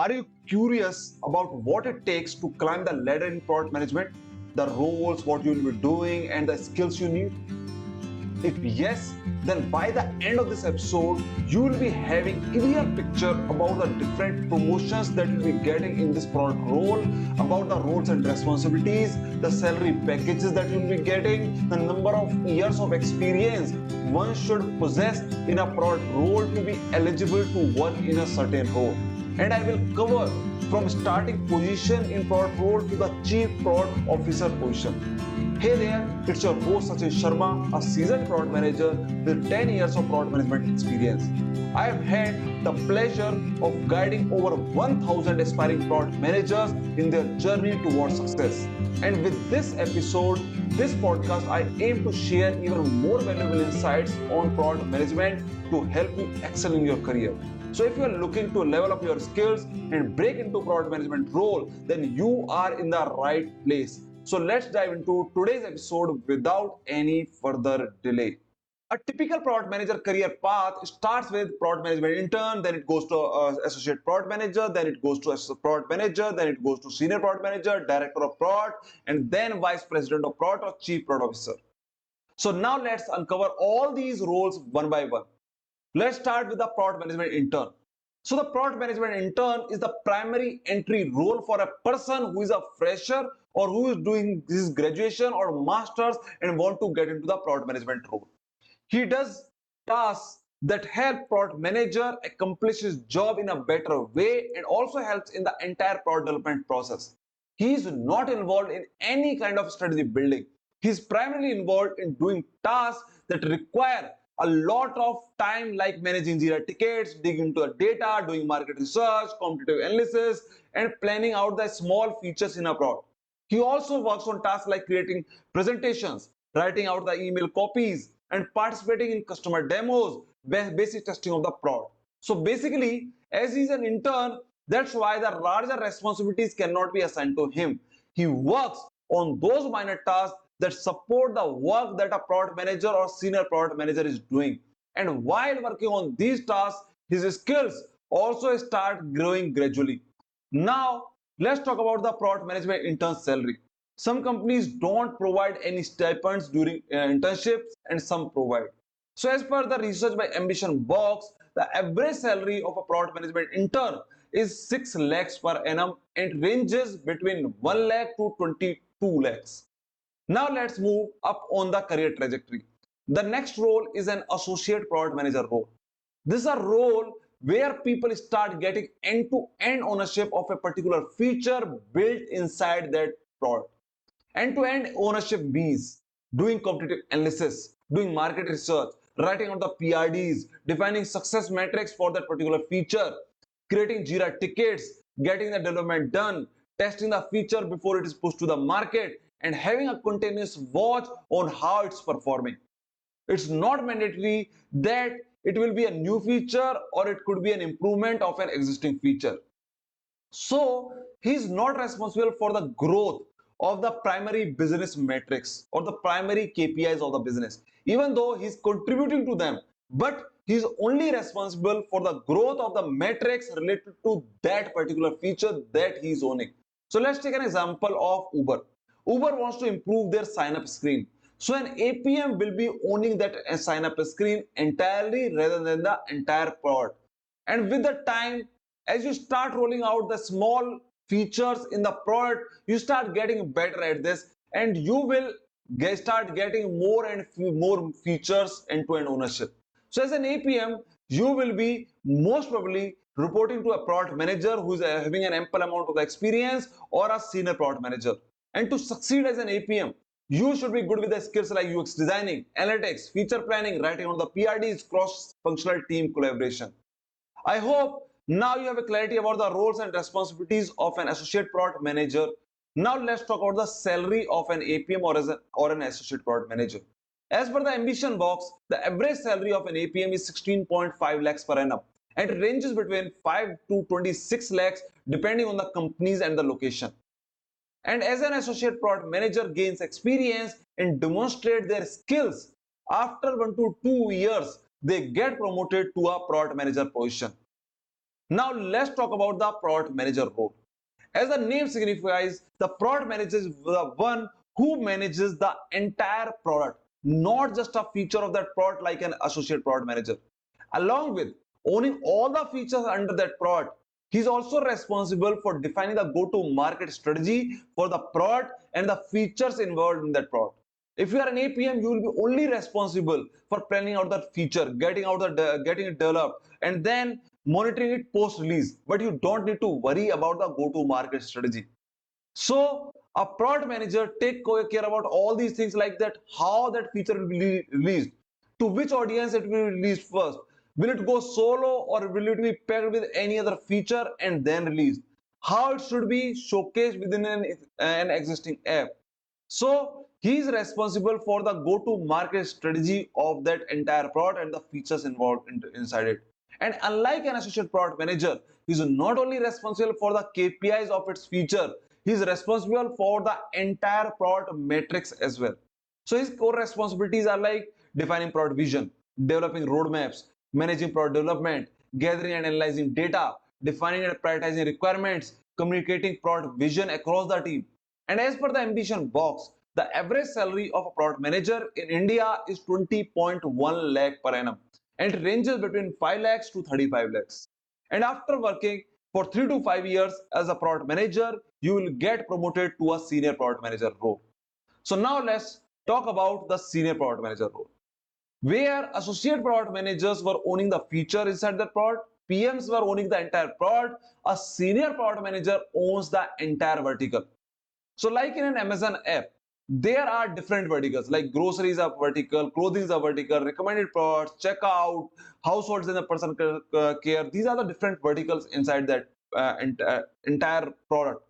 Are you curious about what it takes to climb the ladder in product management? The roles, what you will be doing, and the skills you need? If yes, then by the end of this episode, you will be having a clear picture about the different promotions that you'll be getting in this product role, about the roles and responsibilities, the salary packages that you'll be getting, the number of years of experience one should possess in a product role to be eligible to work in a certain role. And I will cover from starting position in product role to the chief product officer position. Hey there, it's your host Sachin Sharma, a seasoned product manager with 10 years of product management experience. I have had the pleasure of guiding over 1000 aspiring product managers in their journey towards success. And with this episode, this podcast, I aim to share even more valuable insights on product management to help you excel in your career. So if you are looking to level up your skills and break into product management role, then you are in the right place. So let's dive into today's episode without any further delay. A typical product manager career path starts with product management intern, then it goes to uh, associate product manager, then it goes to product manager, then it goes to senior product manager, director of product, and then vice president of product or chief product officer. So now let's uncover all these roles one by one. Let's start with the product management intern. So the product management intern is the primary entry role for a person who is a fresher or who is doing his graduation or masters and want to get into the product management role. He does tasks that help product manager accomplish his job in a better way and also helps in the entire product development process. He is not involved in any kind of strategy building. He is primarily involved in doing tasks that require a lot of time like managing Jira tickets, digging into the data, doing market research, competitive analysis, and planning out the small features in a product. He also works on tasks like creating presentations, writing out the email copies, and participating in customer demos, basic testing of the product. So basically, as he's an intern, that's why the larger responsibilities cannot be assigned to him. He works on those minor tasks that support the work that a product manager or senior product manager is doing. And while working on these tasks, his skills also start growing gradually. Now, let's talk about the product management intern salary. Some companies don't provide any stipends during uh, internships and some provide. So as per the research by Ambition Box, the average salary of a product management intern is 6 lakhs per annum and ranges between 1 lakh to 22 lakhs. Now let's move up on the career trajectory. The next role is an associate product manager role. This is a role where people start getting end-to-end ownership of a particular feature built inside that product. End-to-end ownership means doing competitive analysis, doing market research, writing out the PRDs, defining success metrics for that particular feature, creating Jira tickets, getting the development done, testing the feature before it is pushed to the market, and having a continuous watch on how it's performing. It's not mandatory that it will be a new feature or it could be an improvement of an existing feature. So he's not responsible for the growth of the primary business metrics or the primary KPIs of the business, even though he's contributing to them, but he's only responsible for the growth of the metrics related to that particular feature that he's owning. So let's take an example of Uber. Uber wants to improve their sign up screen. So an APM will be owning that uh, sign up screen entirely rather than the entire product. And with the time, as you start rolling out the small features in the product, you start getting better at this and you will get, start getting more and more features end-to-end ownership. So as an APM, you will be most probably reporting to a product manager who is uh, having an ample amount of experience or a senior product manager. And to succeed as an APM, you should be good with the skills like UX designing, analytics, feature planning, writing on the PRDs, cross-functional team collaboration. I hope now you have a clarity about the roles and responsibilities of an associate product manager. Now let's talk about the salary of an APM or, an, or an associate product manager. As per the ambition box, the average salary of an APM is 16.5 lakhs per annum and ranges between 5 to 26 lakhs depending on the companies and the location. And as an associate product manager gains experience and demonstrate their skills, after one to two years, they get promoted to a product manager position. Now let's talk about the product manager role. As the name signifies, the product manager is the one who manages the entire product, not just a feature of that product like an associate product manager. Along with owning all the features under that product, he's also responsible for defining the go-to-market strategy for the product and the features involved in that product. If you are an APM, you will be only responsible for planning out that feature, getting out the getting it developed, and then monitoring it post-release. But you don't need to worry about the go-to-market strategy. So a product manager take care about all these things like that, how that feature will be released, to which audience it will be released first. Will it go solo or will it be paired with any other feature and then released? How it should be showcased within an, an existing app. So he is responsible for the go-to-market strategy of that entire product and the features involved in, inside it. And unlike an associate product manager, he is not only responsible for the KPIs of its feature, he is responsible for the entire product metrics as well. So his core responsibilities are like defining product vision, developing roadmaps, managing product development, gathering and analyzing data, defining and prioritizing requirements, communicating product vision across the team. And as per the ambition box, the average salary of a product manager in India is 20.1 lakh per annum and it ranges between 5 lakhs to 35 lakhs. And after working for 3 to 5 years as a product manager, you will get promoted to a senior product manager role. So now let's talk about the senior product manager role. Where associate product managers were owning the feature inside the product, PMs were owning the entire product, a senior product manager owns the entire vertical. So like in an Amazon app, there are different verticals like groceries are vertical clothing is a vertical recommended products checkout households and the personal uh, care these are the different verticals inside that uh, uh, entire product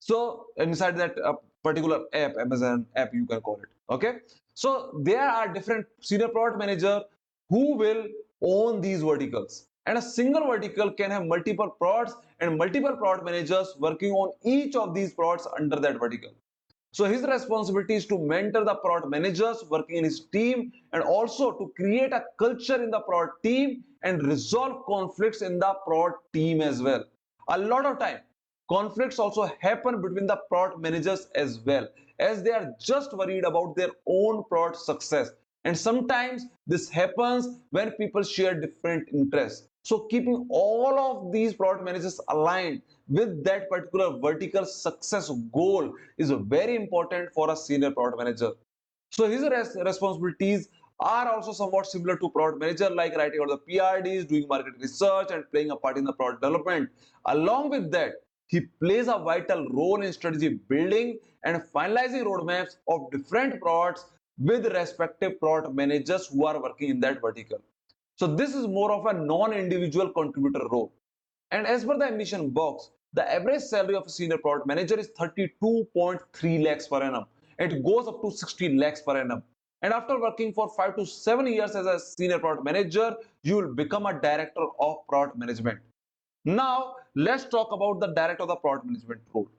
so inside that uh, particular app amazon app you can call it okay? So there are different senior product manager who will own these verticals. And a single vertical can have multiple products and multiple product managers working on each of these products under that vertical. So his responsibility is to mentor the product managers working in his team and also to create a culture in the product team and resolve conflicts in the product team as well. A lot of time, conflicts also happen between the product managers as well as they are just worried about their own product success. And sometimes this happens when people share different interests. So keeping all of these product managers aligned with that particular vertical success goal is very important for a senior product manager. So his res responsibilities are also somewhat similar to product manager like writing out the PRDs, doing market research and playing a part in the product development. Along with that, he plays a vital role in strategy building and finalizing roadmaps of different products with respective product managers who are working in that vertical. So this is more of a non-individual contributor role. And as per the ambition box, the average salary of a senior product manager is 32.3 lakhs per annum. It goes up to 60 lakhs per annum. And after working for 5 to 7 years as a senior product manager, you will become a director of product management. Now, let's talk about the director of the product management role.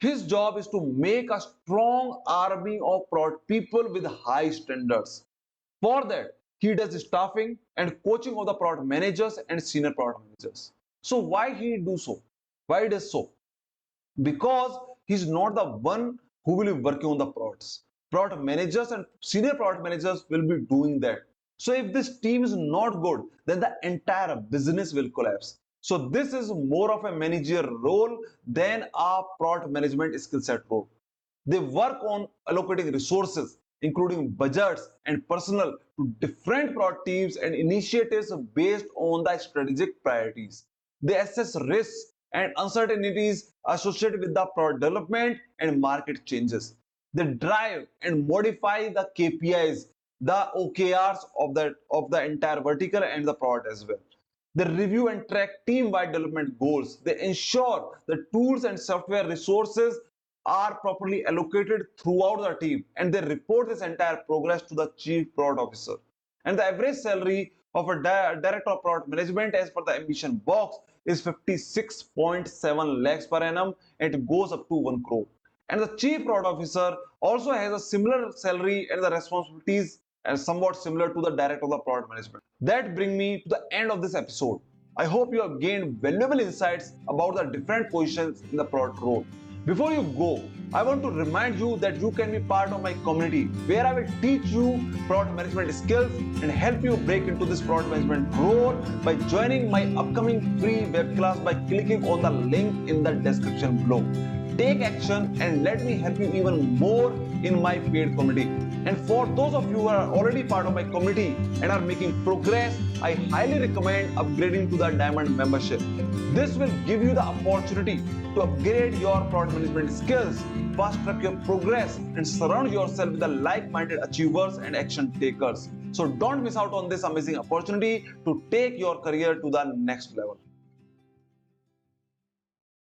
His job is to make a strong army of product people with high standards. For that, he does staffing and coaching of the product managers and senior product managers. So why he do so? Why it is so? Because he's not the one who will be working on the products. Product managers and senior product managers will be doing that. So if this team is not good, then the entire business will collapse. So this is more of a managerial role than a product management skill set role. They work on allocating resources including budgets and personnel to different product teams and initiatives based on the strategic priorities. They assess risks and uncertainties associated with the product development and market changes. They drive and modify the KPIs, the OKRs of the, of the entire vertical and the product as well. They review and track team-wide development goals. They ensure the tools and software resources are properly allocated throughout the team and they report this entire progress to the chief product officer. And the average salary of a di director of product management as per the ambition box is 56.7 lakhs per annum and it goes up to 1 crore. And the chief product officer also has a similar salary and the responsibilities and somewhat similar to the director of the product management. That bring me to the end of this episode. I hope you have gained valuable insights about the different positions in the product role. Before you go, I want to remind you that you can be part of my community where I will teach you product management skills and help you break into this product management role by joining my upcoming free web class by clicking on the link in the description below. Take action and let me help you even more in my paid community. And for those of you who are already part of my community and are making progress, I highly recommend upgrading to the Diamond membership. This will give you the opportunity to upgrade your product management skills, fast track your progress, and surround yourself with the like minded achievers and action takers. So don't miss out on this amazing opportunity to take your career to the next level.